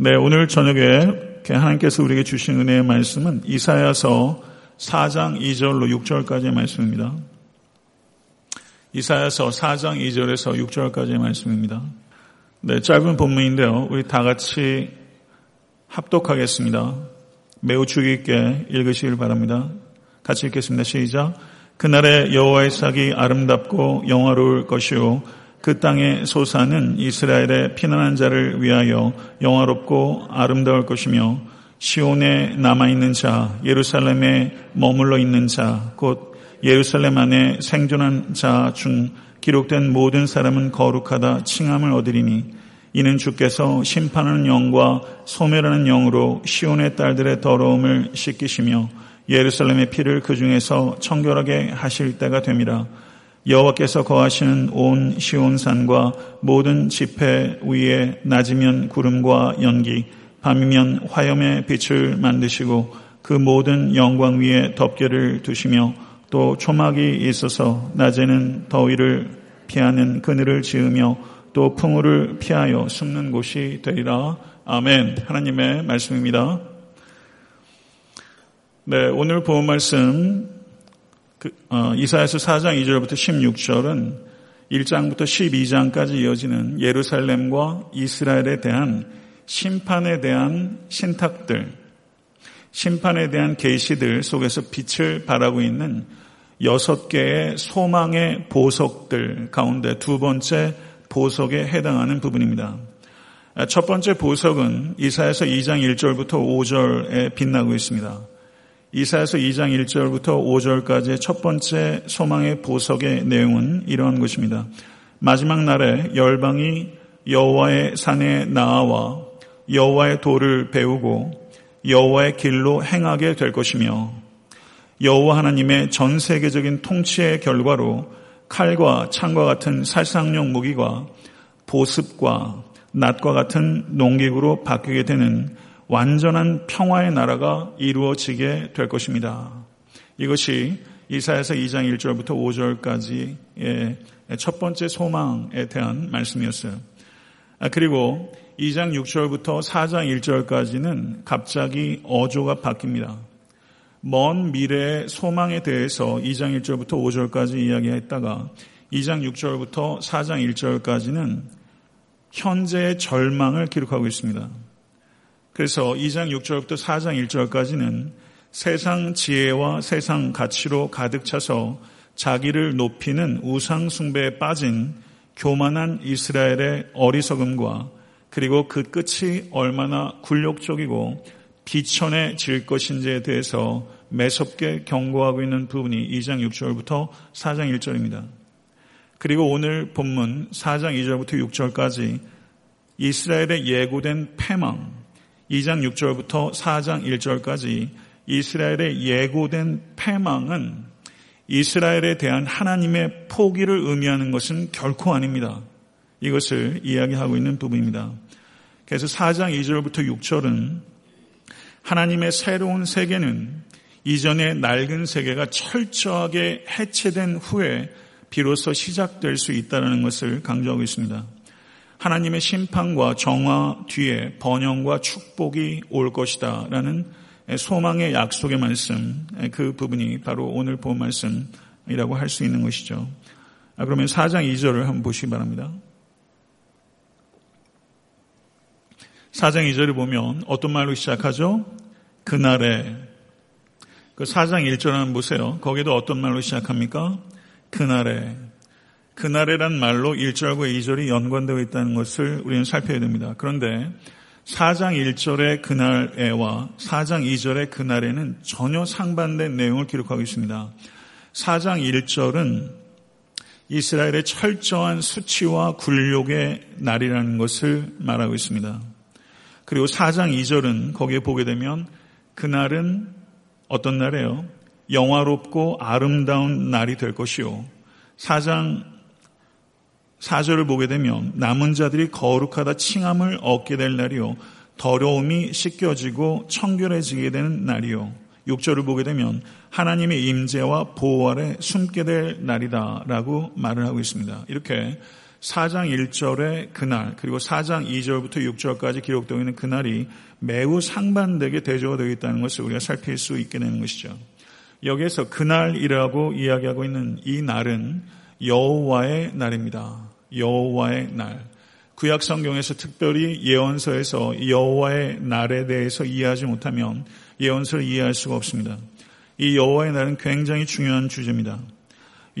네, 오늘 저녁에 하나님께서 우리에게 주신 은혜의 말씀은 이사야서 4장 2절로 6절까지의 말씀입니다. 이사야서 4장 2절에서 6절까지의 말씀입니다. 네, 짧은 본문인데요. 우리 다 같이 합독하겠습니다. 매우 주의 있게 읽으시길 바랍니다. 같이 읽겠습니다. 시작. 그날의 여호와의 삭이 아름답고 영화로울 것이요 그 땅의 소사는 이스라엘의 피난한 자를 위하여 영화롭고 아름다울 것이며 시온에 남아있는 자, 예루살렘에 머물러 있는 자, 곧 예루살렘 안에 생존한 자 중 기록된 모든 사람은 거룩하다 칭함을 얻으리니 이는 주께서 심판하는 영과 소멸하는 영으로 시온의 딸들의 더러움을 씻기시며 예루살렘의 피를 그 중에서 청결하게 하실 때가 됨이라. 여호와께서 거하시는 온 시온산과 모든 지폐 위에 낮이면 구름과 연기, 밤이면 화염의 빛을 만드시고 그 모든 영광 위에 덮개를 두시며 또 초막이 있어서 낮에는 더위를 피하는 그늘을 지으며 또 풍우를 피하여 숨는 곳이 되리라. 아멘. 하나님의 말씀입니다. 네, 오늘 본 말씀 그, 어, 이사야서 4장 2절부터 16절은 1장부터 12장까지 이어지는 예루살렘과 이스라엘에 대한 심판에 대한 신탁들, 심판에 대한 계시들 속에서 빛을 발하고 있는 여섯 개의 소망의 보석들 가운데 두 번째 보석에 해당하는 부분입니다. 첫 번째 보석은 이사야서 2장 1절부터 5절에 빛나고 있습니다. 이사야서 2장 1절부터 5절까지의 첫 번째 소망의 보석의 내용은 이러한 것입니다. 마지막 날에 열방이 여호와의 산에 나아와 여호와의 도를 배우고 여호와의 길로 행하게 될 것이며 여호와 하나님의 전 세계적인 통치의 결과로 칼과 창과 같은 살상용 무기가 보습과 낫과 같은 농기구로 바뀌게 되는 완전한 평화의 나라가 이루어지게 될 것입니다. 이것이 이사야서 2장 1절부터 5절까지의 첫 번째 소망에 대한 말씀이었어요. 아, 그리고 2장 6절부터 4장 1절까지는 갑자기 어조가 바뀝니다. 먼 미래의 소망에 대해서 2장 1절부터 5절까지 이야기했다가 2장 6절부터 4장 1절까지는 현재의 절망을 기록하고 있습니다. 그래서 2장 6절부터 4장 1절까지는 세상 지혜와 세상 가치로 가득 차서 자기를 높이는 우상 숭배에 빠진 교만한 이스라엘의 어리석음과 그리고 그 끝이 얼마나 굴욕적이고 비천해질 것인지에 대해서 매섭게 경고하고 있는 부분이 2장 6절부터 4장 1절입니다. 그리고 오늘 본문 4장 2절부터 6절까지 이스라엘의 예고된 패망, 2장 6절부터 4장 1절까지 이스라엘의 예고된 패망은 이스라엘에 대한 하나님의 포기를 의미하는 것은 결코 아닙니다. 이것을 이야기하고 있는 부분입니다. 그래서 4장 2절부터 6절은 하나님의 새로운 세계는 이전의 낡은 세계가 철저하게 해체된 후에 비로소 시작될 수 있다는 것을 강조하고 있습니다. 하나님의 심판과 정화 뒤에 번영과 축복이 올 것이다. 라는 소망의 약속의 말씀, 그 부분이 바로 오늘 본 말씀이라고 할 수 있는 것이죠. 아, 그러면 4장 2절을 한번 보시기 바랍니다. 4장 2절을 보면 어떤 말로 시작하죠? 그날에 그 4장 1절 한번 보세요. 거기도 어떤 말로 시작합니까? 그날에 그날에란 말로 1절과 2절이 연관되어 있다는 것을 우리는 살펴야 됩니다. 그런데 4장 1절의 그날에와 4장 2절의 그날에는 전혀 상반된 내용을 기록하고 있습니다. 4장 1절은 이스라엘의 철저한 수치와 굴욕의 날이라는 것을 말하고 있습니다. 그리고 4장 2절은 거기에 보게 되면 그날은 어떤 날이에요? 영화롭고 아름다운 날이 될 것이요. 4장 4절을 보게 되면 남은 자들이 거룩하다 칭함을 얻게 될 날이요. 더러움이 씻겨지고 청결해지게 되는 날이요. 6절을 보게 되면 하나님의 임재와 보호 아래 숨게 될 날이다 라고 말을 하고 있습니다. 이렇게 4장 1절의 그날 그리고 4장 2절부터 6절까지 기록되어 있는 그날이 매우 상반되게 대조가 되어 있다는 것을 우리가 살필 수 있게 되는 것이죠. 여기에서 그날이라고 이야기하고 있는 이 날은 여호와의 날입니다. 여호와의 날. 구약 성경에서 특별히 예언서에서 여호와의 날에 대해서 이해하지 못하면 예언서를 이해할 수가 없습니다. 이 여호와의 날은 굉장히 중요한 주제입니다.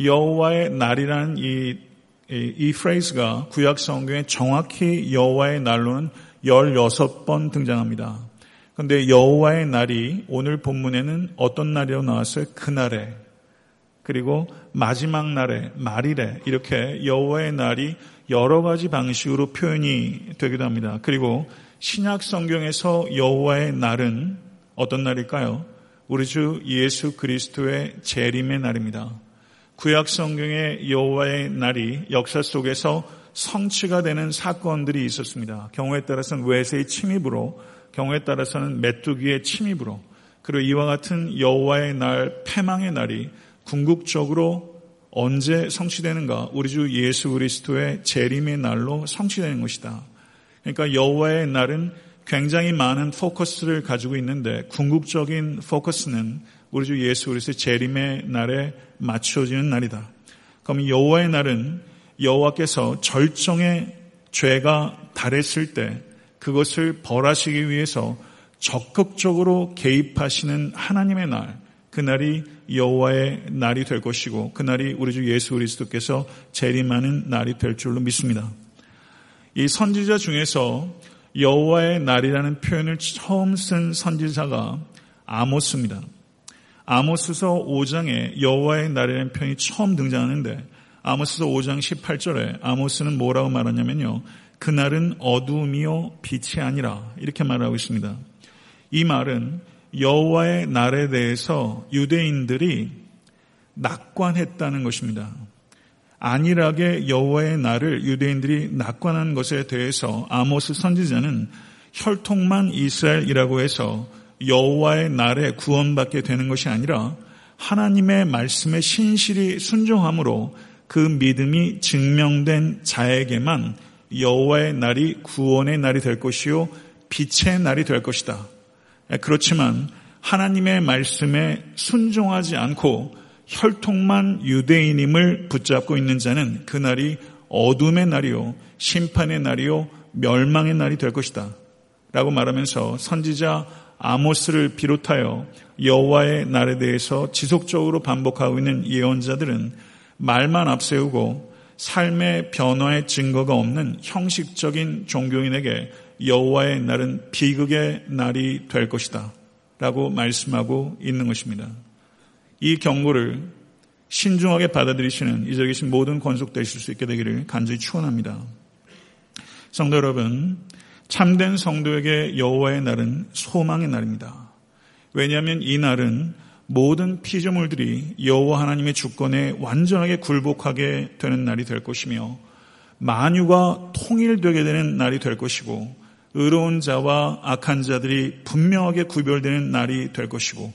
여호와의 날이라는 이, 이, 이 프레이즈가 구약 성경에 정확히 여호와의 날로는 16번 등장합니다. 그런데 여호와의 날이 오늘 본문에는 어떤 날이라고 나왔어요? 그날에 그리고 마지막 날에 말일에 이렇게 여호와의 날이 여러 가지 방식으로 표현이 되기도 합니다. 그리고 신약 성경에서 여호와의 날은 어떤 날일까요? 우리 주 예수 그리스도의 재림의 날입니다. 구약 성경의 여호와의 날이 역사 속에서 성취가 되는 사건들이 있었습니다. 경우에 따라서는 외세의 침입으로, 경우에 따라서는 메뚜기의 침입으로, 그리고 이와 같은 여호와의 날, 패망의 날이 궁극적으로 언제 성취되는가? 우리 주 예수 그리스도의 재림의 날로 성취되는 것이다. 그러니까 여호와의 날은 굉장히 많은 포커스를 가지고 있는데 궁극적인 포커스는 우리 주 예수 그리스도의 재림의 날에 맞춰지는 날이다. 그럼 여호와의 날은 여호와께서 절정의 죄가 달했을 때 그것을 벌하시기 위해서 적극적으로 개입하시는 하나님의 날, 그날이 여호와의 날이 될 것이고 그날이 우리 주 예수 그리스도께서 재림하는 날이 될 줄로 믿습니다. 이 선지자 중에서 여호와의 날이라는 표현을 처음 쓴 선지자가 아모스입니다. 아모스서 5장에 여호와의 날이라는 표현이 처음 등장하는데 아모스서 5장 18절에 아모스는 뭐라고 말하냐면요. 그날은 어두움이요 빛이 아니라 이렇게 말하고 있습니다. 이 말은 여호와의 날에 대해서 유대인들이 낙관했다는 것입니다. 안일하게 여호와의 날을 유대인들이 낙관한 것에 대해서 아모스 선지자는 혈통만 이스라엘이라고 해서 여호와의 날에 구원받게 되는 것이 아니라 하나님의 말씀에 신실히 순종함으로 그 믿음이 증명된 자에게만 여호와의 날이 구원의 날이 될 것이요 빛의 날이 될 것이다. 그렇지만 하나님의 말씀에 순종하지 않고 혈통만 유대인임을 붙잡고 있는 자는 그날이 어둠의 날이요, 심판의 날이요, 멸망의 날이 될 것이다. 라고 말하면서 선지자 아모스를 비롯하여 여호와의 날에 대해서 지속적으로 반복하고 있는 예언자들은 말만 앞세우고 삶의 변화의 증거가 없는 형식적인 종교인에게 여호와의 날은 비극의 날이 될 것이다. 라고 말씀하고 있는 것입니다. 이 경고를 신중하게 받아들이시는 이 자리에 계신 모든 권속되실 수 있게 되기를 간절히 축원합니다. 성도 여러분, 참된 성도에게 여호와의 날은 소망의 날입니다. 왜냐하면 이 날은 모든 피조물들이 여호와 하나님의 주권에 완전하게 굴복하게 되는 날이 될 것이며 만유가 통일되게 되는 날이 될 것이고 의로운 자와 악한 자들이 분명하게 구별되는 날이 될 것이고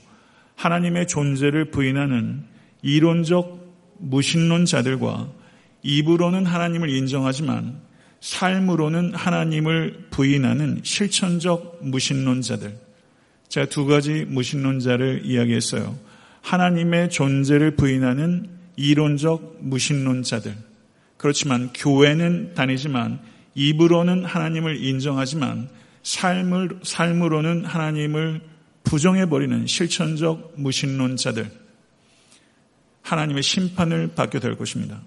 하나님의 존재를 부인하는 이론적 무신론자들과 입으로는 하나님을 인정하지만 삶으로는 하나님을 부인하는 실천적 무신론자들. 제가 두 가지 무신론자를 이야기했어요. 하나님의 존재를 부인하는 이론적 무신론자들. 그렇지만 교회는 다니지만 입으로는 하나님을 인정하지만 삶을, 삶으로는 하나님을 부정해버리는 실천적 무신론자들, 하나님의 심판을 받게 될 것입니다.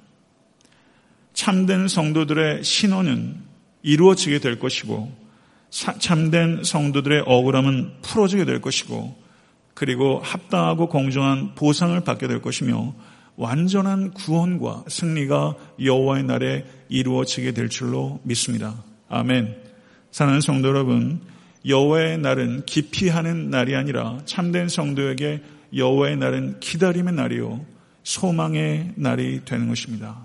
참된 성도들의 신호는 이루어지게 될 것이고, 참된 성도들의 억울함은 풀어지게 될 것이고, 그리고 합당하고 공정한 보상을 받게 될 것이며, 완전한 구원과 승리가 여호와의 날에 이루어지게 될 줄로 믿습니다. 아멘. 사랑하는 성도 여러분, 여호와의 날은 기피하는 날이 아니라 참된 성도에게 여호와의 날은 기다림의 날이요 소망의 날이 되는 것입니다.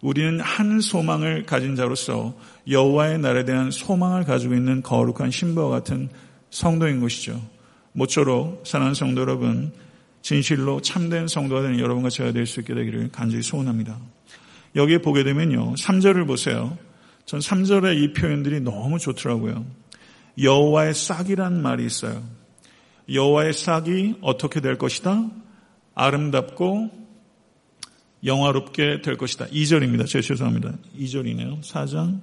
우리는 한 소망을 가진 자로서 여호와의 날에 대한 소망을 가지고 있는 거룩한 신부와 같은 성도인 것이죠. 모쪼록 사랑하는 성도 여러분, 진실로 참된 성도가 되는 여러분과 제가 될 수 있게 되기를 간절히 소원합니다. 여기에 보게 되면요. 3절을 보세요. 전 3절의 이 표현들이 너무 좋더라고요. 여호와의 싹이란 말이 있어요. 여호와의 싹이 어떻게 될 것이다? 아름답고 영화롭게 될 것이다. 2절입니다. 제 죄송합니다. 2절이네요. 4장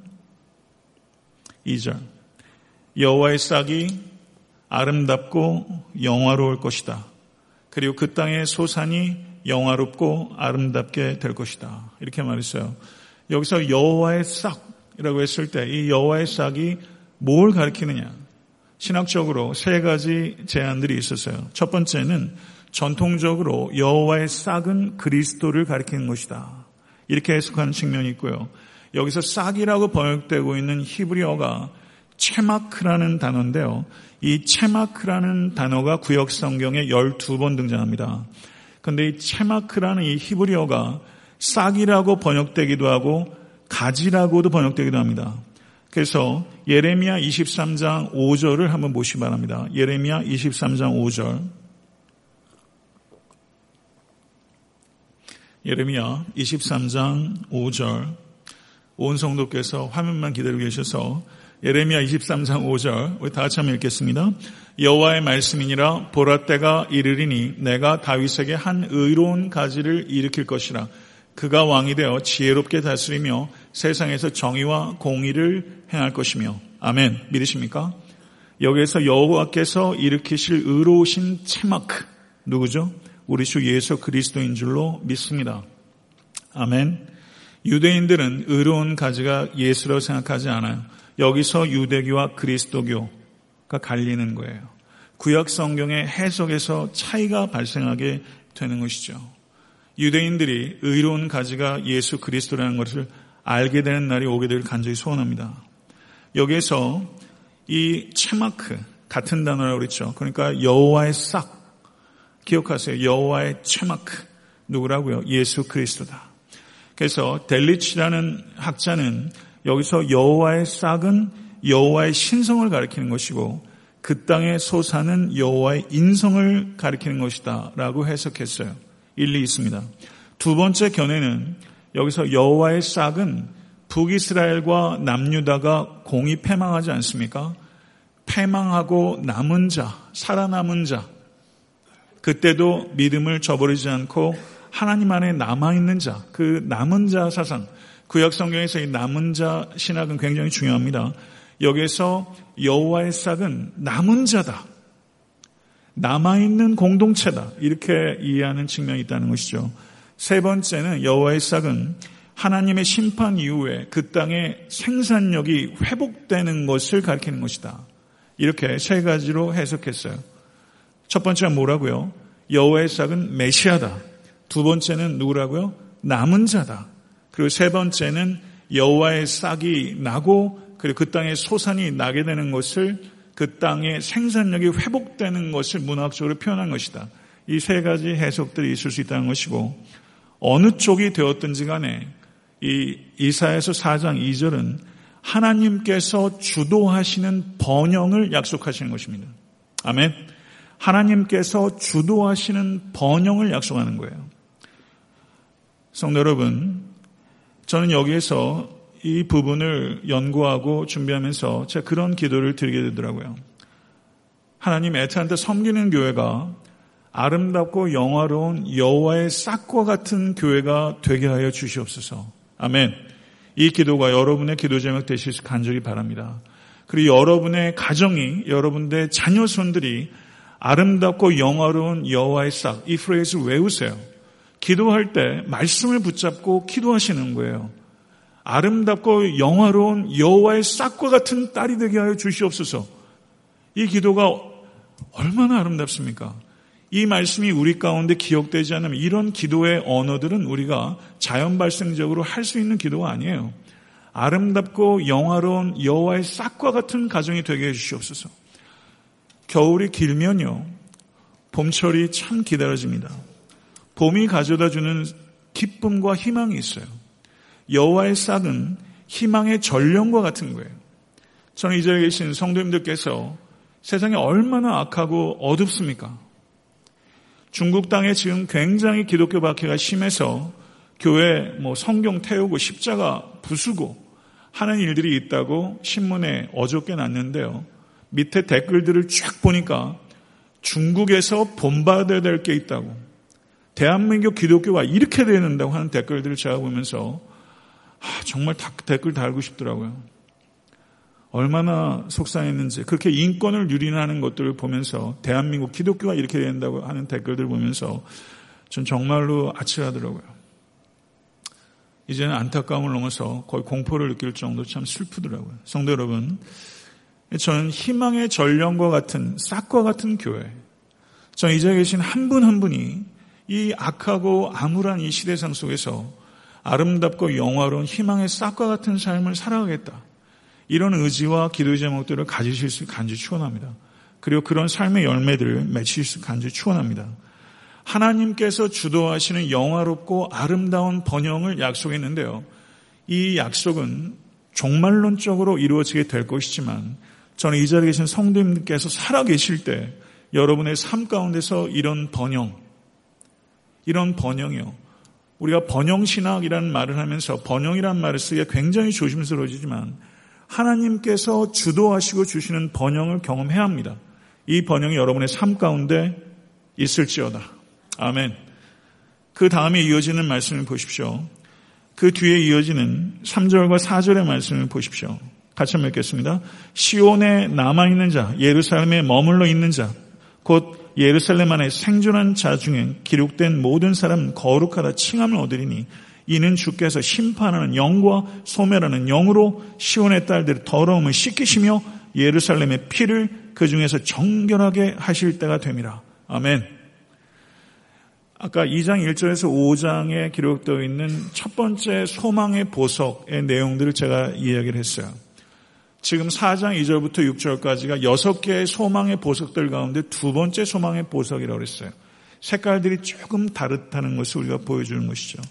2절. 여호와의 싹이 아름답고 영화로울 것이다. 그리고 그 땅의 소산이 영화롭고 아름답게 될 것이다. 이렇게 말했어요. 여기서 여호와의 싹이라고 했을 때 이 여호와의 싹이 뭘 가리키느냐? 신학적으로 세 가지 제안들이 있었어요. 첫 번째는 전통적으로 여호와의 싹은 그리스도를 가리키는 것이다. 이렇게 해석하는 측면이 있고요. 여기서 싹이라고 번역되고 있는 히브리어가 체마크라는 단어인데요. 이 체마크라는 단어가 구역 성경에 12번 등장합니다. 그런데 이 체마크라는 이 히브리어가 싹이라고 번역되기도 하고 가지라고도 번역되기도 합니다. 그래서 예레미야 23장 5절을 한번 보시기 바랍니다. 예레미야 23장 5절. 예레미야 23장 5절. 온 성도께서 화면만 기다리고 계셔서 예레미야 23장 5절 우리 다 같이 한번 읽겠습니다. 여호와의 말씀이니라 보라 때가 이르리니 내가 다윗에게 한 의로운 가지를 일으킬 것이라 그가 왕이 되어 지혜롭게 다스리며 세상에서 정의와 공의를 행할 것이며 아멘 믿으십니까? 여기에서 여호와께서 일으키실 의로우신 체마크 누구죠? 우리 주 예수 그리스도인 줄로 믿습니다. 아멘. 유대인들은 의로운 가지가 예수라고 생각하지 않아요. 여기서 유대교와 그리스도교가 갈리는 거예요. 구약 성경의 해석에서 차이가 발생하게 되는 것이죠. 유대인들이 의로운 가지가 예수 그리스도라는 것을 알게 되는 날이 오게 될 간절히 소원합니다. 여기에서 이 체마크 같은 단어라고 그랬죠. 그러니까 여호와의 싹 기억하세요. 여호와의 체마크 누구라고요? 예수 그리스도다. 그래서 델리치라는 학자는 여기서 여호와의 싹은 여호와의 신성을 가리키는 것이고 그 땅의 소사는 여호와의 인성을 가리키는 것이다라고 해석했어요. 일리 있습니다. 두 번째 견해는 여기서 여호와의 싹은 북이스라엘과 남유다가 공이 패망하지 않습니까? 패망하고 남은 자, 살아남은 자, 그때도 믿음을 저버리지 않고 하나님 안에 남아있는 자, 그 남은 자 사상, 구약 성경에서 이 남은 자 신학은 굉장히 중요합니다. 여기서 여호와의 싹은 남은 자다. 남아있는 공동체다. 이렇게 이해하는 측면이 있다는 것이죠. 세 번째는 여호와의 싹은 하나님의 심판 이후에 그 땅의 생산력이 회복되는 것을 가리키는 것이다. 이렇게 세 가지로 해석했어요. 첫 번째가 뭐라고요? 여호와의 싹은 메시아다. 두 번째는 누구라고요? 남은 자다. 그리고 세 번째는 여호와의 싹이 나고 그리고 그 땅에 소산이 나게 되는 것을 그 땅의 생산력이 회복되는 것을 문학적으로 표현한 것이다. 이 세 가지 해석들이 있을 수 있다는 것이고 어느 쪽이 되었든지 간에 이 이사에서 4장 2절은 하나님께서 주도하시는 번영을 약속하시는 것입니다. 아멘. 하나님께서 주도하시는 번영을 약속하는 거예요. 성도 여러분, 저는 여기에서 이 부분을 연구하고 준비하면서 제가 그런 기도를 드리게 되더라고요. 하나님 애틀랜타 섬기는 교회가 아름답고 영화로운 여호와의 싹과 같은 교회가 되게 하여 주시옵소서. 아멘. 이 기도가 여러분의 기도 제목 되시길 간절히 바랍니다. 그리고 여러분의 가정이 여러분의 자녀 손들이 아름답고 영화로운 여호와의 싹 이 phrase 외우세요. 기도할 때 말씀을 붙잡고 기도하시는 거예요. 아름답고 영화로운 여호와의 싹과 같은 딸이 되게 하여 주시옵소서. 이 기도가 얼마나 아름답습니까? 이 말씀이 우리 가운데 기억되지 않으면 이런 기도의 언어들은 우리가 자연 발생적으로 할 수 있는 기도가 아니에요. 아름답고 영화로운 여호와의 싹과 같은 가정이 되게 해 주시옵소서. 겨울이 길면요. 봄철이 참 기다려집니다. 봄이 가져다 주는 기쁨과 희망이 있어요. 여호와의 싹은 희망의 전령과 같은 거예요. 저는 이 자리에 계신 성도님들께서 세상이 얼마나 악하고 어둡습니까? 중국 땅에 지금 굉장히 기독교 박해가 심해서 교회 뭐 성경 태우고 십자가 부수고 하는 일들이 있다고 신문에 어저께 났는데요. 밑에 댓글들을 쭉 보니까 중국에서 본받아야 될 게 있다고. 대한민국 기독교가 이렇게 되는다고 하는 댓글들을 제가 보면서 아, 정말 댓글 달고 싶더라고요. 얼마나 속상했는지 그렇게 인권을 유린하는 것들을 보면서 대한민국 기독교가 이렇게 된다고 하는 댓글들을 보면서 전 정말로 아찔하더라고요. 이제는 안타까움을 넘어서 거의 공포를 느낄 정도로 참 슬프더라고요. 성도 여러분, 저는 희망의 전령과 같은 싹과 같은 교회, 저는 이 자리에 계신 한 분한 한 분이 이 악하고 암울한 이 시대상 속에서 아름답고 영화로운 희망의 싹과 같은 삶을 살아가겠다. 이런 의지와 기도의 제목들을 가지실 수 간절히 축원합니다. 그리고 그런 삶의 열매들을 맺힐 수 간절히 축원합니다. 하나님께서 주도하시는 영화롭고 아름다운 번영을 약속했는데요. 이 약속은 종말론적으로 이루어지게 될 것이지만 저는 이 자리에 계신 성도님께서 살아계실 때 여러분의 삶 가운데서 이런 번영, 이런 번영이요. 우리가 번영신학이라는 말을 하면서 번영이라는 말을 쓰기가 굉장히 조심스러워지지만 하나님께서 주도하시고 주시는 번영을 경험해야 합니다. 이 번영이 여러분의 삶 가운데 있을지어다. 아멘. 그 다음에 이어지는 말씀을 보십시오. 그 뒤에 이어지는 3절과 4절의 말씀을 보십시오. 같이 한번 읽겠습니다. 시온에 남아있는 자, 예루살렘에 머물러 있는 자, 곧 예루살렘 안에 생존한 자 중에 기록된 모든 사람은 거룩하다 칭함을 얻으리니 이는 주께서 심판하는 영과 소멸하는 영으로 시온의 딸들의 더러움을 씻기시며 예루살렘의 피를 그 중에서 정결하게 하실 때가 됨이라. 아멘. 아까 2장 1절에서 5장에 기록되어 있는 첫 번째 소망의 보석의 내용들을 제가 이야기를 했어요. 지금 4장 2절부터 6절까지가 6개의 소망의 보석들 가운데 두 번째 소망의 보석이라고 그랬어요. 색깔들이 조금 다르다는 것을 우리가 보여주는 것이죠.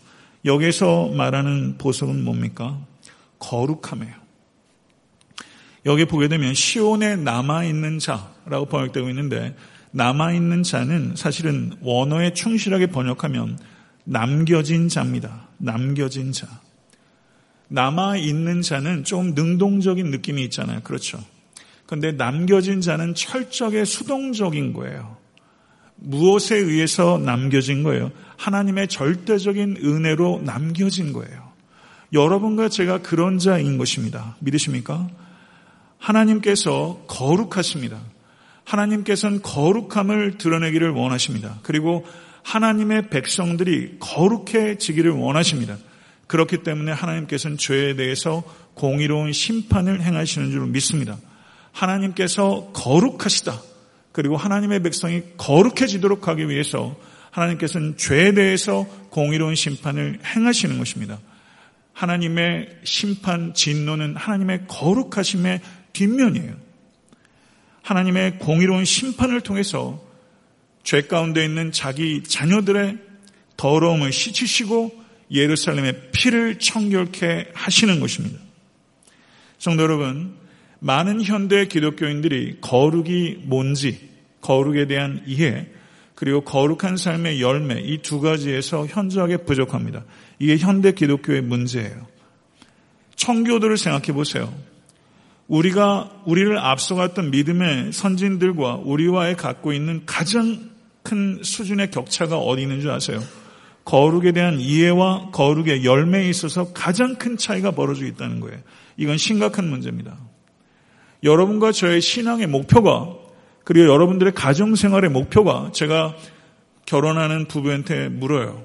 여기서 말하는 보석은 뭡니까? 거룩함이에요. 여기 보게 되면 시온에 남아있는 자라고 번역되고 있는데 남아있는 자는 사실은 원어에 충실하게 번역하면 남겨진 자입니다. 남겨진 자. 남아있는 자는 좀 능동적인 느낌이 있잖아요. 그렇죠. 그런데 남겨진 자는 철저하게 수동적인 거예요. 무엇에 의해서 남겨진 거예요? 하나님의 절대적인 은혜로 남겨진 거예요. 여러분과 제가 그런 자인 것입니다. 믿으십니까? 하나님께서 거룩하십니다. 하나님께서는 거룩함을 드러내기를 원하십니다. 그리고 하나님의 백성들이 거룩해지기를 원하십니다. 그렇기 때문에 하나님께서는 죄에 대해서 공의로운 심판을 행하시는 줄 믿습니다. 하나님께서 거룩하시다. 그리고 하나님의 백성이 거룩해지도록 하기 위해서 하나님께서는 죄에 대해서 공의로운 심판을 행하시는 것입니다. 하나님의 심판 진노는 하나님의 거룩하심의 뒷면이에요. 하나님의 공의로운 심판을 통해서 죄 가운데 있는 자기 자녀들의 더러움을 씻으시고 예루살렘의 피를 청결케 하시는 것입니다. 성도 여러분, 많은 현대 기독교인들이 거룩이 뭔지, 거룩에 대한 이해, 그리고 거룩한 삶의 열매, 이 두 가지에서 현저하게 부족합니다. 이게 현대 기독교의 문제예요. 청교도를 생각해 보세요. 우리가, 우리를 앞서갔던 믿음의 선진들과 우리와의 갖고 있는 가장 큰 수준의 격차가 어디 있는 줄 아세요? 거룩에 대한 이해와 거룩의 열매에 있어서 가장 큰 차이가 벌어지고 있다는 거예요. 이건 심각한 문제입니다. 여러분과 저의 신앙의 목표가 그리고 여러분들의 가정생활의 목표가 제가 결혼하는 부부한테 물어요.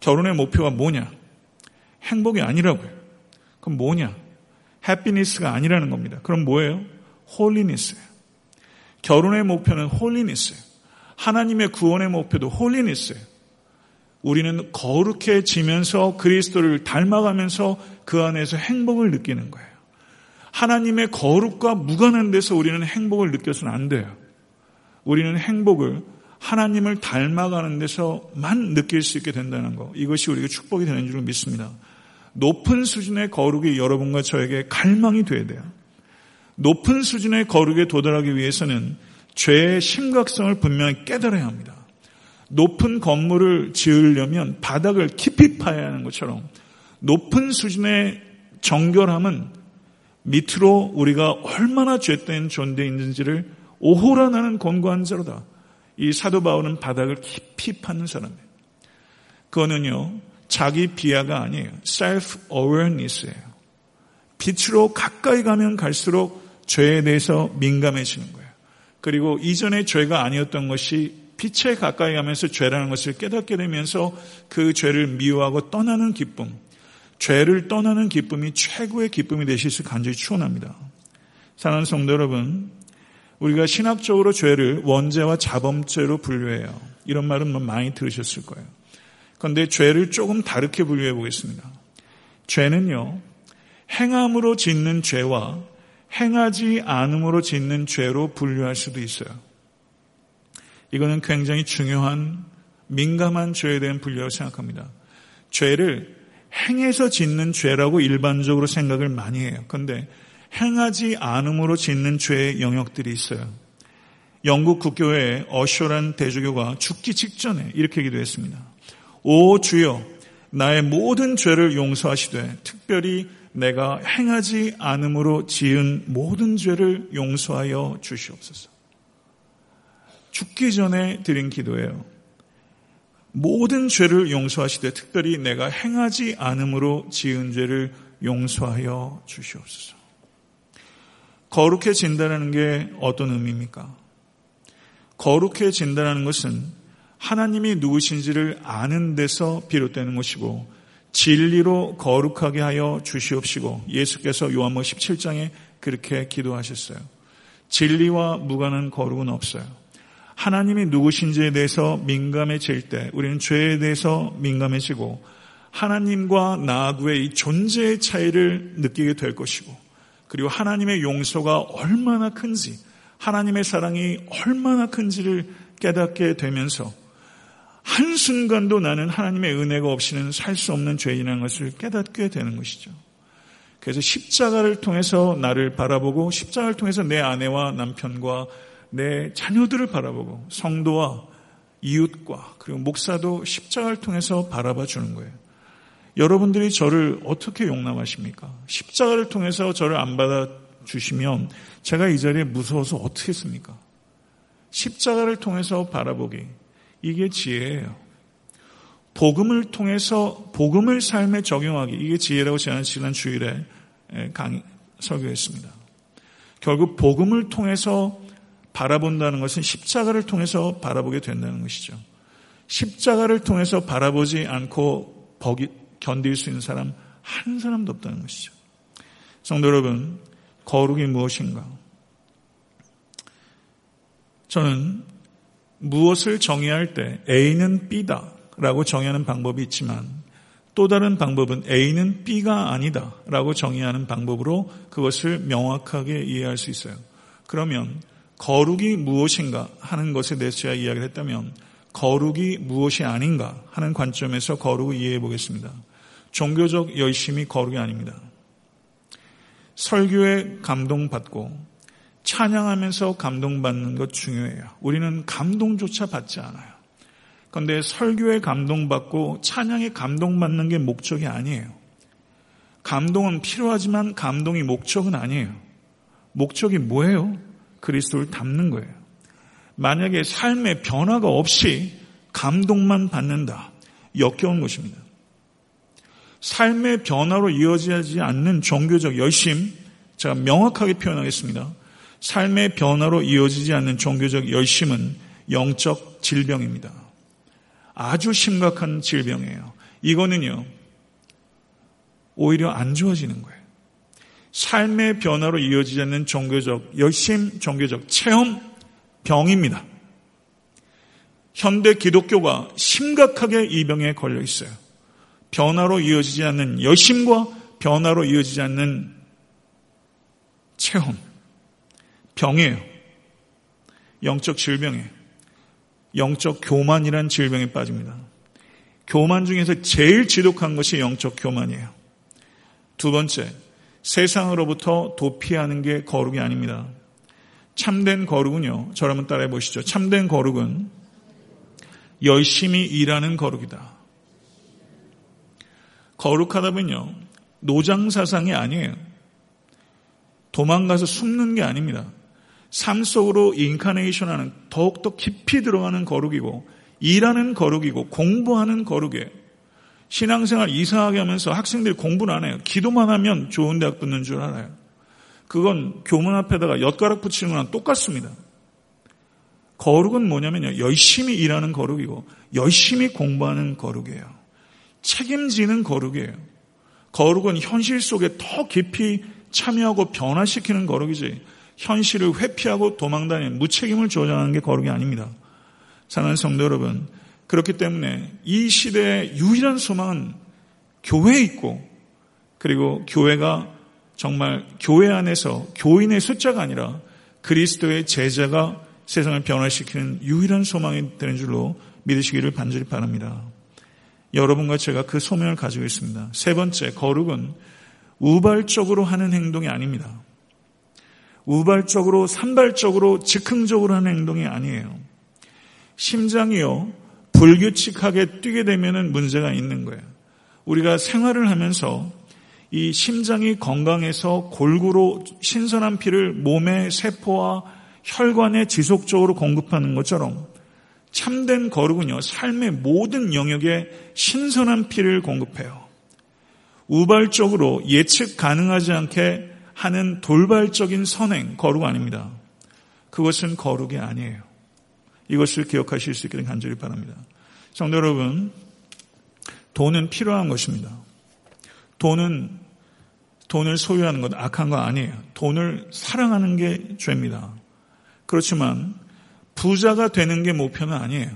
결혼의 목표가 뭐냐? 행복이 아니라고요. 그럼 뭐냐? 해피니스가 아니라는 겁니다. 그럼 뭐예요? holiness예요. 결혼의 목표는 holiness예요. 하나님의 구원의 목표도 holiness예요. 우리는 거룩해지면서 그리스도를 닮아가면서 그 안에서 행복을 느끼는 거예요. 하나님의 거룩과 무관한 데서 우리는 행복을 느껴서는 안 돼요. 우리는 행복을 하나님을 닮아가는 데서만 느낄 수 있게 된다는 것. 이것이 우리에게 축복이 되는 줄 믿습니다. 높은 수준의 거룩이 여러분과 저에게 갈망이 돼야 돼요. 높은 수준의 거룩에 도달하기 위해서는 죄의 심각성을 분명히 깨달아야 합니다. 높은 건물을 지으려면 바닥을 깊이 파야 하는 것처럼 높은 수준의 정결함은 밑으로 우리가 얼마나 죄된 존재 있는지를 오호라 나는 권고한 자로다. 이 사도 바울은 바닥을 깊이 파는 사람이에요. 그거는요, 자기 비하가 아니에요. self-awareness예요. 빛으로 가까이 가면 갈수록 죄에 대해서 민감해지는 거예요. 그리고 이전에 죄가 아니었던 것이 빛에 가까이 가면서 죄라는 것을 깨닫게 되면서 그 죄를 미워하고 떠나는 기쁨, 죄를 떠나는 기쁨이 최고의 기쁨이 되실 수 간절히 추원합니다. 사랑하는 성도 여러분, 우리가 신학적으로 죄를 원죄와 자범죄로 분류해요. 이런 말은 뭐 많이 들으셨을 거예요. 그런데 죄를 조금 다르게 분류해 보겠습니다. 죄는요, 행함으로 짓는 죄와 행하지 않음으로 짓는 죄로 분류할 수도 있어요. 이거는 굉장히 중요한 민감한 죄에 대한 분류라고 생각합니다. 죄를 행해서 짓는 죄라고 일반적으로 생각을 많이 해요. 그런데 행하지 않음으로 짓는 죄의 영역들이 있어요. 영국 국교회의 어쇼란 대주교가 죽기 직전에 이렇게 기도했습니다. 오 주여 나의 모든 죄를 용서하시되 특별히 내가 행하지 않음으로 지은 모든 죄를 용서하여 주시옵소서. 죽기 전에 드린 기도예요. 모든 죄를 용서하시되 특별히 내가 행하지 않음으로 지은 죄를 용서하여 주시옵소서. 거룩해진다는 게 어떤 의미입니까? 거룩해진다는 것은 하나님이 누구신지를 아는 데서 비롯되는 것이고 진리로 거룩하게 하여 주시옵시고 예수께서 요한복 17장에 그렇게 기도하셨어요. 진리와 무관한 거룩은 없어요. 하나님이 누구신지에 대해서 민감해질 때 우리는 죄에 대해서 민감해지고 하나님과 나하고의 이 존재의 차이를 느끼게 될 것이고 그리고 하나님의 용서가 얼마나 큰지 하나님의 사랑이 얼마나 큰지를 깨닫게 되면서 한순간도 나는 하나님의 은혜가 없이는 살 수 없는 죄인이라는 것을 깨닫게 되는 것이죠. 그래서 십자가를 통해서 나를 바라보고 십자가를 통해서 내 아내와 남편과 내 자녀들을 바라보고 성도와 이웃과 그리고 목사도 십자가를 통해서 바라봐 주는 거예요. 여러분들이 저를 어떻게 용납하십니까? 십자가를 통해서 저를 안 받아 주시면 제가 이 자리에 무서워서 어떻게 했습니까? 십자가를 통해서 바라보기. 이게 지혜예요. 복음을 통해서 복음을 삶에 적용하기 이게 지혜라고 제가 지난 주일에 강의 설교했습니다. 결국 복음을 통해서 바라본다는 것은 십자가를 통해서 바라보게 된다는 것이죠. 십자가를 통해서 바라보지 않고 버기, 견딜 수 있는 사람 한 사람도 없다는 것이죠. 성도 여러분, 거룩이 무엇인가? 저는 무엇을 정의할 때 A는 B다 라고 정의하는 방법이 있지만 또 다른 방법은 A는 B가 아니다 라고 정의하는 방법으로 그것을 명확하게 이해할 수 있어요. 그러면 거룩이 무엇인가 하는 것에 대해서 제가 이야기를 했다면 거룩이 무엇이 아닌가 하는 관점에서 거룩을 이해해 보겠습니다. 종교적 열심이 거룩이 아닙니다. 설교에 감동받고 찬양하면서 감동받는 것 중요해요. 우리는 감동조차 받지 않아요. 그런데 설교에 감동받고 찬양에 감동받는 게 목적이 아니에요. 감동은 필요하지만 감동이 목적은 아니에요. 목적이 뭐예요? 그리스도를 담는 거예요. 만약에 삶의 변화가 없이 감동만 받는다. 역겨운 것입니다. 삶의 변화로 이어지지 않는 종교적 열심, 제가 명확하게 표현하겠습니다. 삶의 변화로 이어지지 않는 종교적 열심은 영적 질병입니다. 아주 심각한 질병이에요. 이거는요, 오히려 안 좋아지는 거예요. 삶의 변화로 이어지지 않는 종교적 열심, 종교적 체험, 병입니다. 현대 기독교가 심각하게 이 병에 걸려 있어요. 변화로 이어지지 않는 열심과 변화로 이어지지 않는 체험. 병이에요. 영적 질병이에요. 영적 교만이란 질병에 빠집니다. 교만 중에서 제일 지독한 것이 영적 교만이에요. 두 번째, 세상으로부터 도피하는 게 거룩이 아닙니다. 참된 거룩은요, 저를 한번 따라해 보시죠. 참된 거룩은 열심히 일하는 거룩이다. 거룩하다면요, 노장 사상이 아니에요. 도망가서 숨는 게 아닙니다. 삶 속으로 인카네이션 하는 더욱더 깊이 들어가는 거룩이고, 일하는 거룩이고, 공부하는 거룩이에요. 신앙생활 이상하게 하면서 학생들이 공부는 안 해요. 기도만 하면 좋은 대학 붙는 줄 알아요. 그건 교문 앞에다가 엿가락 붙이는 거랑 똑같습니다. 거룩은 뭐냐면요. 열심히 일하는 거룩이고, 열심히 공부하는 거룩이에요. 책임지는 거룩이에요. 거룩은 현실 속에 더 깊이 참여하고 변화시키는 거룩이지, 현실을 회피하고 도망다니는 무책임을 조장하는 게 거룩이 아닙니다. 사랑하는 성도 여러분, 그렇기 때문에 이 시대의 유일한 소망은 교회에 있고, 그리고 교회가 정말 교회 안에서 교인의 숫자가 아니라 그리스도의 제자가 세상을 변화시키는 유일한 소망이 되는 줄로 믿으시기를 반절히 바랍니다. 여러분과 제가 그 소명을 가지고 있습니다. 세 번째, 거룩은 우발적으로 하는 행동이 아닙니다. 우발적으로, 산발적으로, 즉흥적으로 하는 행동이 아니에요. 심장이요, 불규칙하게 뛰게 되면 문제가 있는 거예요. 우리가 생활을 하면서 이 심장이 건강해서 골고루 신선한 피를 몸의 세포와 혈관에 지속적으로 공급하는 것처럼 참된 거룩은요, 삶의 모든 영역에 신선한 피를 공급해요. 우발적으로 예측 가능하지 않게 하는 돌발적인 선행, 거룩 아닙니다. 그것은 거룩이 아니에요. 이것을 기억하실 수 있기를 간절히 바랍니다. 성도 여러분, 돈은 필요한 것입니다. 돈은 돈을 소유하는 것 악한 거 아니에요. 돈을 사랑하는 게 죄입니다. 그렇지만 부자가 되는 게 목표는 아니에요.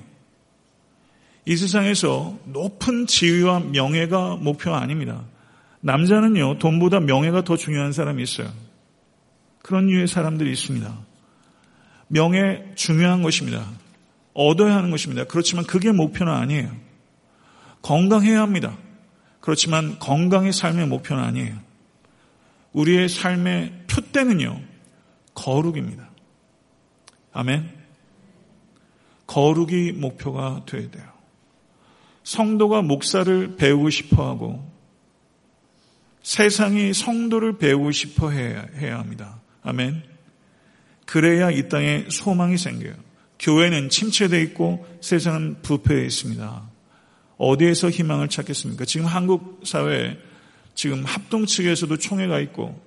이 세상에서 높은 지위와 명예가 목표가 아닙니다. 남자는요, 돈보다 명예가 더 중요한 사람이 있어요. 그런 류의 사람들이 있습니다. 명예 중요한 것입니다. 얻어야 하는 것입니다. 그렇지만 그게 목표는 아니에요. 건강해야 합니다. 그렇지만 건강의 삶의 목표는 아니에요. 우리의 삶의 표대는요, 거룩입니다. 아멘. 거룩이 목표가 되어야 돼요. 성도가 목사를 배우고 싶어 하고 세상이 성도를 배우고 싶어 해야, 해야 합니다. 아멘. 그래야 이 땅에 소망이 생겨요. 교회는 침체되어 있고 세상은 부패되어 있습니다. 어디에서 희망을 찾겠습니까? 지금 한국 사회에 지금 합동 측에서도 총회가 있고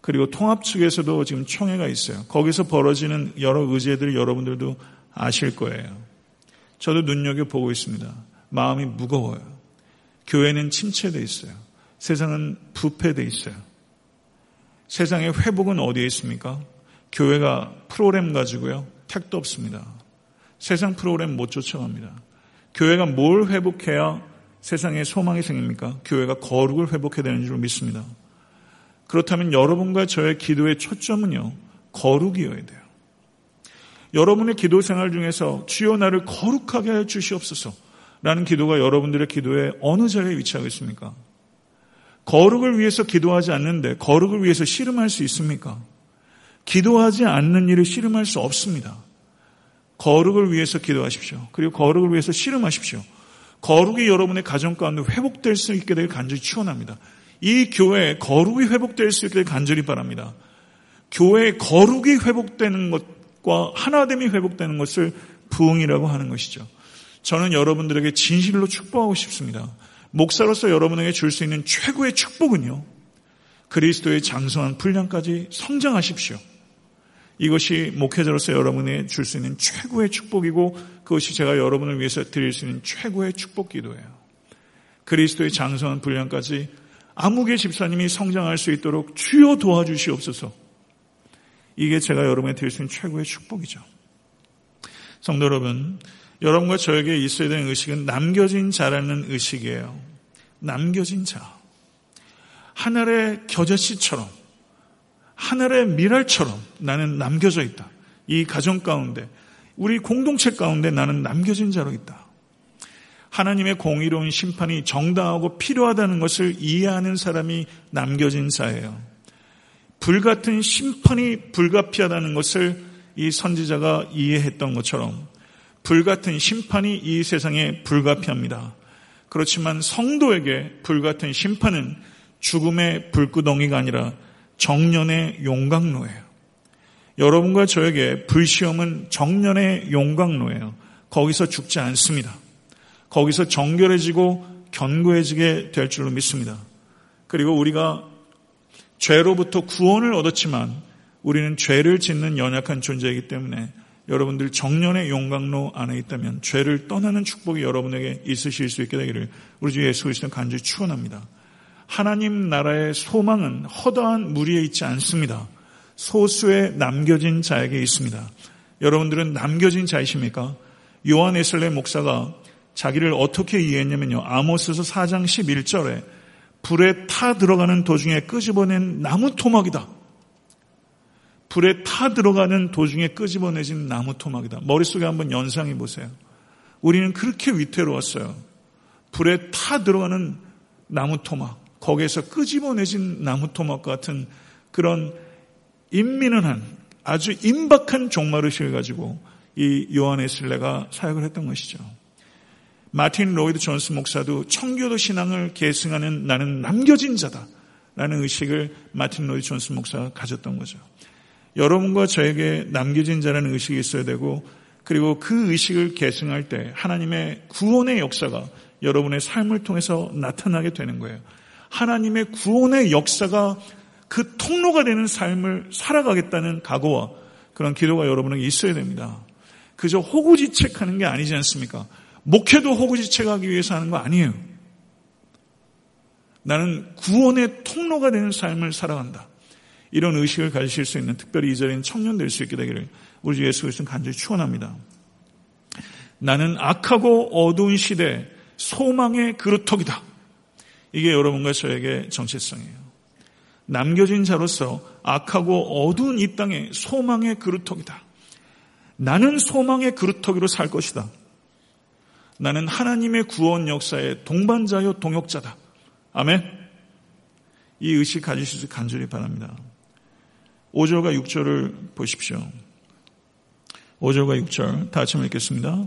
그리고 통합 측에서도 지금 총회가 있어요. 거기서 벌어지는 여러 의제들을 여러분들도 아실 거예요. 저도 눈여겨보고 있습니다. 마음이 무거워요. 교회는 침체되어 있어요. 세상은 부패되어 있어요. 세상의 회복은 어디에 있습니까? 교회가 프로그램 가지고요. 택도 없습니다. 세상 프로그램 못 쫓아갑니다. 교회가 뭘 회복해야 세상에 소망이 생깁니까? 교회가 거룩을 회복해야 되는 줄 믿습니다. 그렇다면 여러분과 저의 기도의 초점은요, 거룩이어야 돼요. 여러분의 기도 생활 중에서 주여 나를 거룩하게 해 주시옵소서 라는 기도가 여러분들의 기도에 어느 자리에 위치하고 있습니까? 거룩을 위해서 기도하지 않는데 거룩을 위해서 씨름할 수 있습니까? 기도하지 않는 일을 씨름할 수 없습니다. 거룩을 위해서 기도하십시오. 그리고 거룩을 위해서 씨름하십시오. 거룩이 여러분의 가정 가운데 회복될 수 있게 될 간절히 축원합니다. 이 교회에 거룩이 회복될 수 있게 될 간절히 바랍니다. 교회의 거룩이 회복되는 것과 하나됨이 회복되는 것을 부흥이라고 하는 것이죠. 저는 여러분들에게 진실로 축복하고 싶습니다. 목사로서 여러분에게 줄 수 있는 최고의 축복은요. 그리스도의 장성한 분량까지 성장하십시오. 이것이 목회자로서 여러분에게 줄 수 있는 최고의 축복이고 그것이 제가 여러분을 위해서 드릴 수 있는 최고의 축복 기도예요. 그리스도의 장성한 분량까지 아무개 집사님이 성장할 수 있도록 주여 도와주시옵소서. 이게 제가 여러분에게 드릴 수 있는 최고의 축복이죠. 성도 여러분, 여러분과 저에게 있어야 되는 의식은 남겨진 자라는 의식이에요. 남겨진 자. 하늘의 겨자씨처럼 하늘의 미랄처럼 나는 남겨져 있다. 이 가정 가운데 우리 공동체 가운데 나는 남겨진 자로 있다. 하나님의 공의로운 심판이 정당하고 필요하다는 것을 이해하는 사람이 남겨진 자예요. 불같은 심판이 불가피하다는 것을 이 선지자가 이해했던 것처럼 불같은 심판이 이 세상에 불가피합니다. 그렇지만 성도에게 불같은 심판은 죽음의 불구덩이가 아니라 정년의 용광로예요. 여러분과 저에게 불시험은 정년의 용광로예요. 거기서 죽지 않습니다. 거기서 정결해지고 견고해지게 될 줄로 믿습니다. 그리고 우리가 죄로부터 구원을 얻었지만 우리는 죄를 짓는 연약한 존재이기 때문에 여러분들 정년의 용광로 안에 있다면 죄를 떠나는 축복이 여러분에게 있으실 수 있게 되기를 우리 주 예수 그리스도 간절히 축원합니다. 하나님 나라의 소망은 허다한 무리에 있지 않습니다. 소수의 남겨진 자에게 있습니다. 여러분들은 남겨진 자이십니까? 요한 에슬레 목사가 자기를 어떻게 이해했냐면요. 아모스서 4장 11절에 불에 타 들어가는 도중에 끄집어낸 나무 토막이다. 불에 타 들어가는 도중에 끄집어내진 나무 토막이다. 머릿속에 한번 연상해 보세요. 우리는 그렇게 위태로웠어요. 불에 타 들어가는 나무 토막, 거기에서 끄집어내진 나무 토막 같은 그런 인민은한 아주 임박한 종말의식을 가지고 이 요한 웨슬레가 사역을 했던 것이죠. 마틴 로이드 존스 목사도 청교도 신앙을 계승하는 나는 남겨진 자다 라는 의식을 마틴 로이드 존스 목사가 가졌던 거죠. 여러분과 저에게 남겨진 자라는 의식이 있어야 되고 그리고 그 의식을 계승할 때 하나님의 구원의 역사가 여러분의 삶을 통해서 나타나게 되는 거예요. 하나님의 구원의 역사가 그 통로가 되는 삶을 살아가겠다는 각오와 그런 기도가 여러분에게 있어야 됩니다. 그저 호구지책하는 게 아니지 않습니까? 목회도 호구지책하기 위해서 하는 거 아니에요. 나는 구원의 통로가 되는 삶을 살아간다. 이런 의식을 가지실 수 있는 특별히 이 자리엔 청년 될 수 있게 되기를 우리 주 예수 그리스도는 간절히 축원합니다. 나는 악하고 어두운 시대 소망의 그루터기다. 이게 여러분과 저에게 정체성이에요. 남겨진 자로서 악하고 어두운 이 땅의 소망의 그루터기다. 나는 소망의 그루터기로 살 것이다. 나는 하나님의 구원 역사의 동반자요 동역자다. 아멘. 이 의식 가지실 수 간절히 바랍니다. 5절과 6절을 보십시오. 5절과 6절 다 같이 읽겠습니다.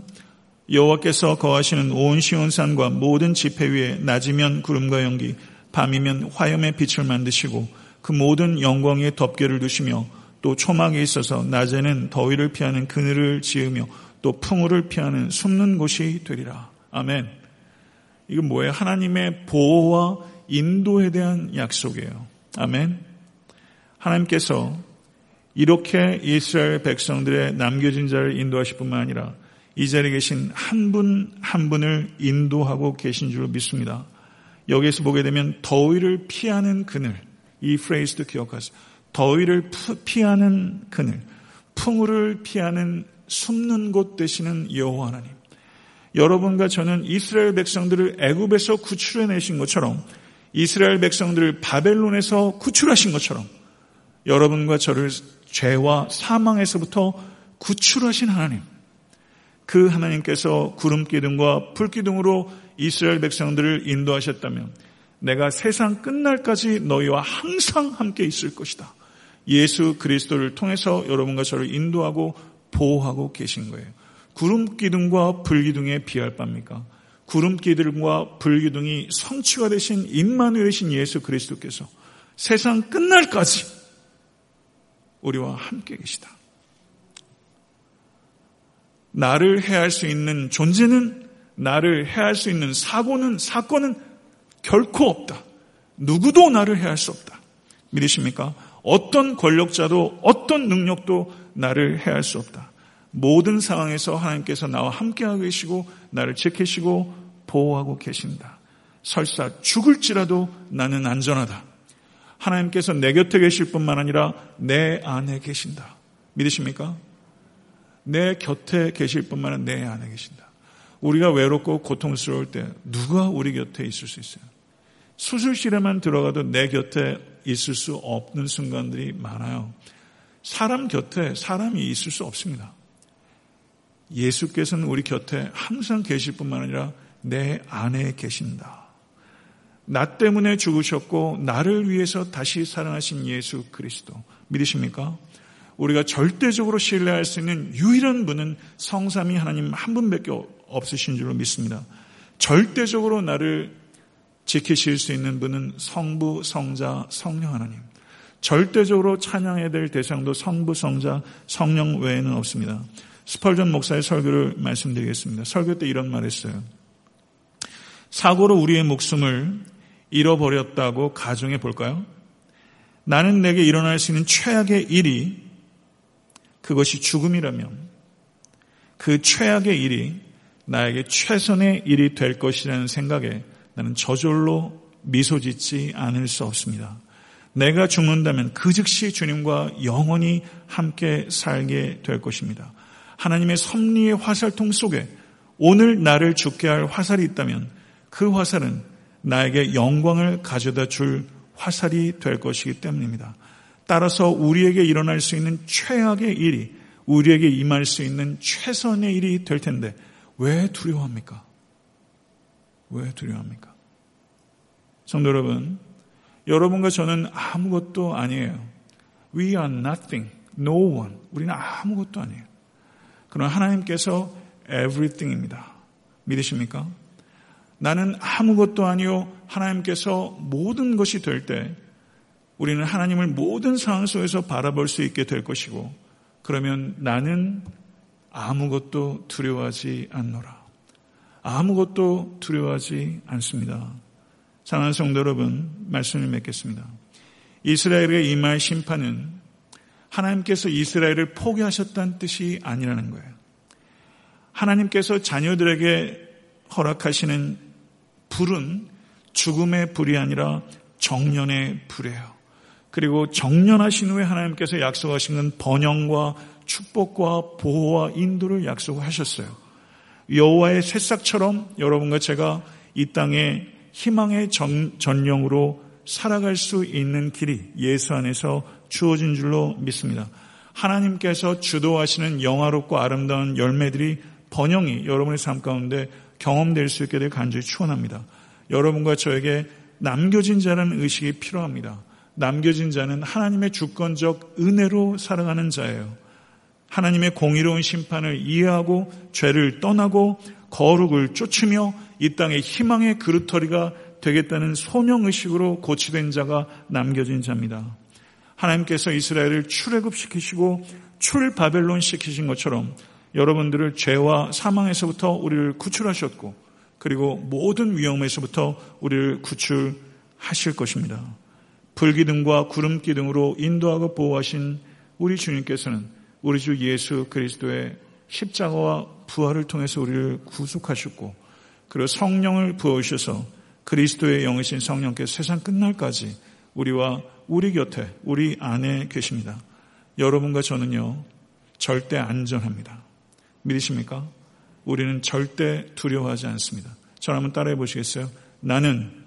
여호와께서 거하시는 온 시온산과 모든 지폐 위에 낮이면 구름과 연기, 밤이면 화염의 빛을 만드시고 그 모든 영광의 덮개를 두시며 또 초막에 있어서 낮에는 더위를 피하는 그늘을 지으며 또 풍우를 피하는 숨는 곳이 되리라. 아멘. 이건 뭐예요? 하나님의 보호와 인도에 대한 약속이에요. 아멘. 하나님께서 이렇게 이스라엘 백성들의 남겨진 자를 인도하실 뿐만 아니라 이 자리에 계신 한 분한 한 분을 인도하고 계신 줄 믿습니다. 여기에서 보게 되면 더위를 피하는 그늘 이 프레이즈도 기억하세요. 더위를 피하는 그늘, 풍우를 피하는 숨는 곳 되시는 여호와 하나님. 여러분과 저는 이스라엘 백성들을 애굽에서 구출해 내신 것처럼 이스라엘 백성들을 바벨론에서 구출하신 것처럼 여러분과 저를 죄와 사망에서부터 구출하신 하나님. 그 하나님께서 구름 기둥과 불 기둥으로 이스라엘 백성들을 인도하셨다면 내가 세상 끝날까지 너희와 항상 함께 있을 것이다. 예수 그리스도를 통해서 여러분과 저를 인도하고 보호하고 계신 거예요. 구름 기둥과 불 기둥에 비할 바입니까? 구름 기둥과 불 기둥이 성취가 되신 임마누엘이신 예수 그리스도께서 세상 끝날까지 우리와 함께 계시다. 나를 해할 수 있는 존재는 나를 해할 수 있는 사고는 사건은 결코 없다. 누구도 나를 해할 수 없다. 믿으십니까? 어떤 권력자도 어떤 능력도 나를 해할 수 없다. 모든 상황에서 하나님께서 나와 함께하고 계시고 나를 지키시고 보호하고 계신다. 설사 죽을지라도 나는 안전하다. 하나님께서 내 곁에 계실 뿐만 아니라 내 안에 계신다. 믿으십니까? 내 곁에 계실 뿐만 아니라 내 안에 계신다. 우리가 외롭고 고통스러울 때 누가 우리 곁에 있을 수 있어요? 수술실에만 들어가도 내 곁에 있을 수 없는 순간들이 많아요. 사람 곁에 사람이 있을 수 없습니다. 예수께서는 우리 곁에 항상 계실 뿐만 아니라 내 안에 계신다. 나 때문에 죽으셨고 나를 위해서 다시 살아나신 예수 그리스도 믿으십니까? 우리가 절대적으로 신뢰할 수 있는 유일한 분은 성삼이 하나님 한 분밖에 없으신 줄로 믿습니다. 절대적으로 나를 지키실 수 있는 분은 성부, 성자, 성령 하나님. 절대적으로 찬양해야 될 대상도 성부, 성자, 성령 외에는 없습니다. 스펄전 목사의 설교를 말씀드리겠습니다. 설교 때 이런 말 했어요. 사고로 우리의 목숨을 잃어버렸다고 가정해 볼까요? 나는 내게 일어날 수 있는 최악의 일이 그것이 죽음이라면 그 최악의 일이 나에게 최선의 일이 될 것이라는 생각에 나는 저절로 미소 짓지 않을 수 없습니다. 내가 죽는다면 그 즉시 주님과 영원히 함께 살게 될 것입니다. 하나님의 섭리의 화살통 속에 오늘 나를 죽게 할 화살이 있다면 그 화살은 나에게 영광을 가져다 줄 화살이 될 것이기 때문입니다. 따라서 우리에게 일어날 수 있는 최악의 일이 우리에게 임할 수 있는 최선의 일이 될 텐데 왜 두려워합니까? 왜 두려워합니까? 성도 여러분, 여러분과 저는 아무것도 아니에요. We are nothing, no one. 우리는 아무것도 아니에요. 그러나 하나님께서 everything입니다. 믿으십니까? 나는 아무것도 아니요. 하나님께서 모든 것이 될 때 우리는 하나님을 모든 상황 속에서 바라볼 수 있게 될 것이고 그러면 나는 아무것도 두려워하지 않노라. 아무것도 두려워하지 않습니다. 사랑하는 성도 여러분, 말씀을 맺겠습니다. 이스라엘의 임할 심판은 하나님께서 이스라엘을 포기하셨다는 뜻이 아니라는 거예요. 하나님께서 자녀들에게 허락하시는 불은 죽음의 불이 아니라 정년의 불이에요. 그리고 정년하신 후에 하나님께서 약속하신 건 번영과 축복과 보호와 인도를 약속하셨어요. 여호와의 새싹처럼 여러분과 제가 이 땅에 희망의 전, 전령으로 살아갈 수 있는 길이 예수 안에서 주어진 줄로 믿습니다. 하나님께서 주도하시는 영화롭고 아름다운 열매들이 번영이 여러분의 삶 가운데 경험될 수 있게 될 간절히 축원합니다. 여러분과 저에게 남겨진 자라는 의식이 필요합니다. 남겨진 자는 하나님의 주권적 은혜로 살아가는 자예요. 하나님의 공의로운 심판을 이해하고 죄를 떠나고 거룩을 쫓으며 이 땅의 희망의 그릇터리가 되겠다는 소명의식으로 고치된 자가 남겨진 자입니다. 하나님께서 이스라엘을 출애굽시키시고 출바벨론 시키신 것처럼 여러분들을 죄와 사망에서부터 우리를 구출하셨고 그리고 모든 위험에서부터 우리를 구출하실 것입니다. 불기둥과 구름 기둥으로 인도하고 보호하신 우리 주님께서는 우리 주 예수 그리스도의 십자가와 부활을 통해서 우리를 구속하셨고 그리고 성령을 부어주셔서 그리스도의 영이신 성령께서 세상 끝날까지 우리와 우리 곁에 우리 안에 계십니다. 여러분과 저는요 절대 안전합니다. 믿으십니까? 우리는 절대 두려워하지 않습니다. 저 한번 따라해 보시겠어요? 나는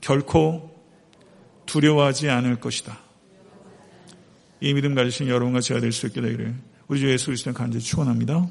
결코 두려워하지 않을 것이다. 이 믿음 가지신 여러분과 제가 될 수 있게 되기를 우리 주 예수 그리스도 간절히 축원합니다.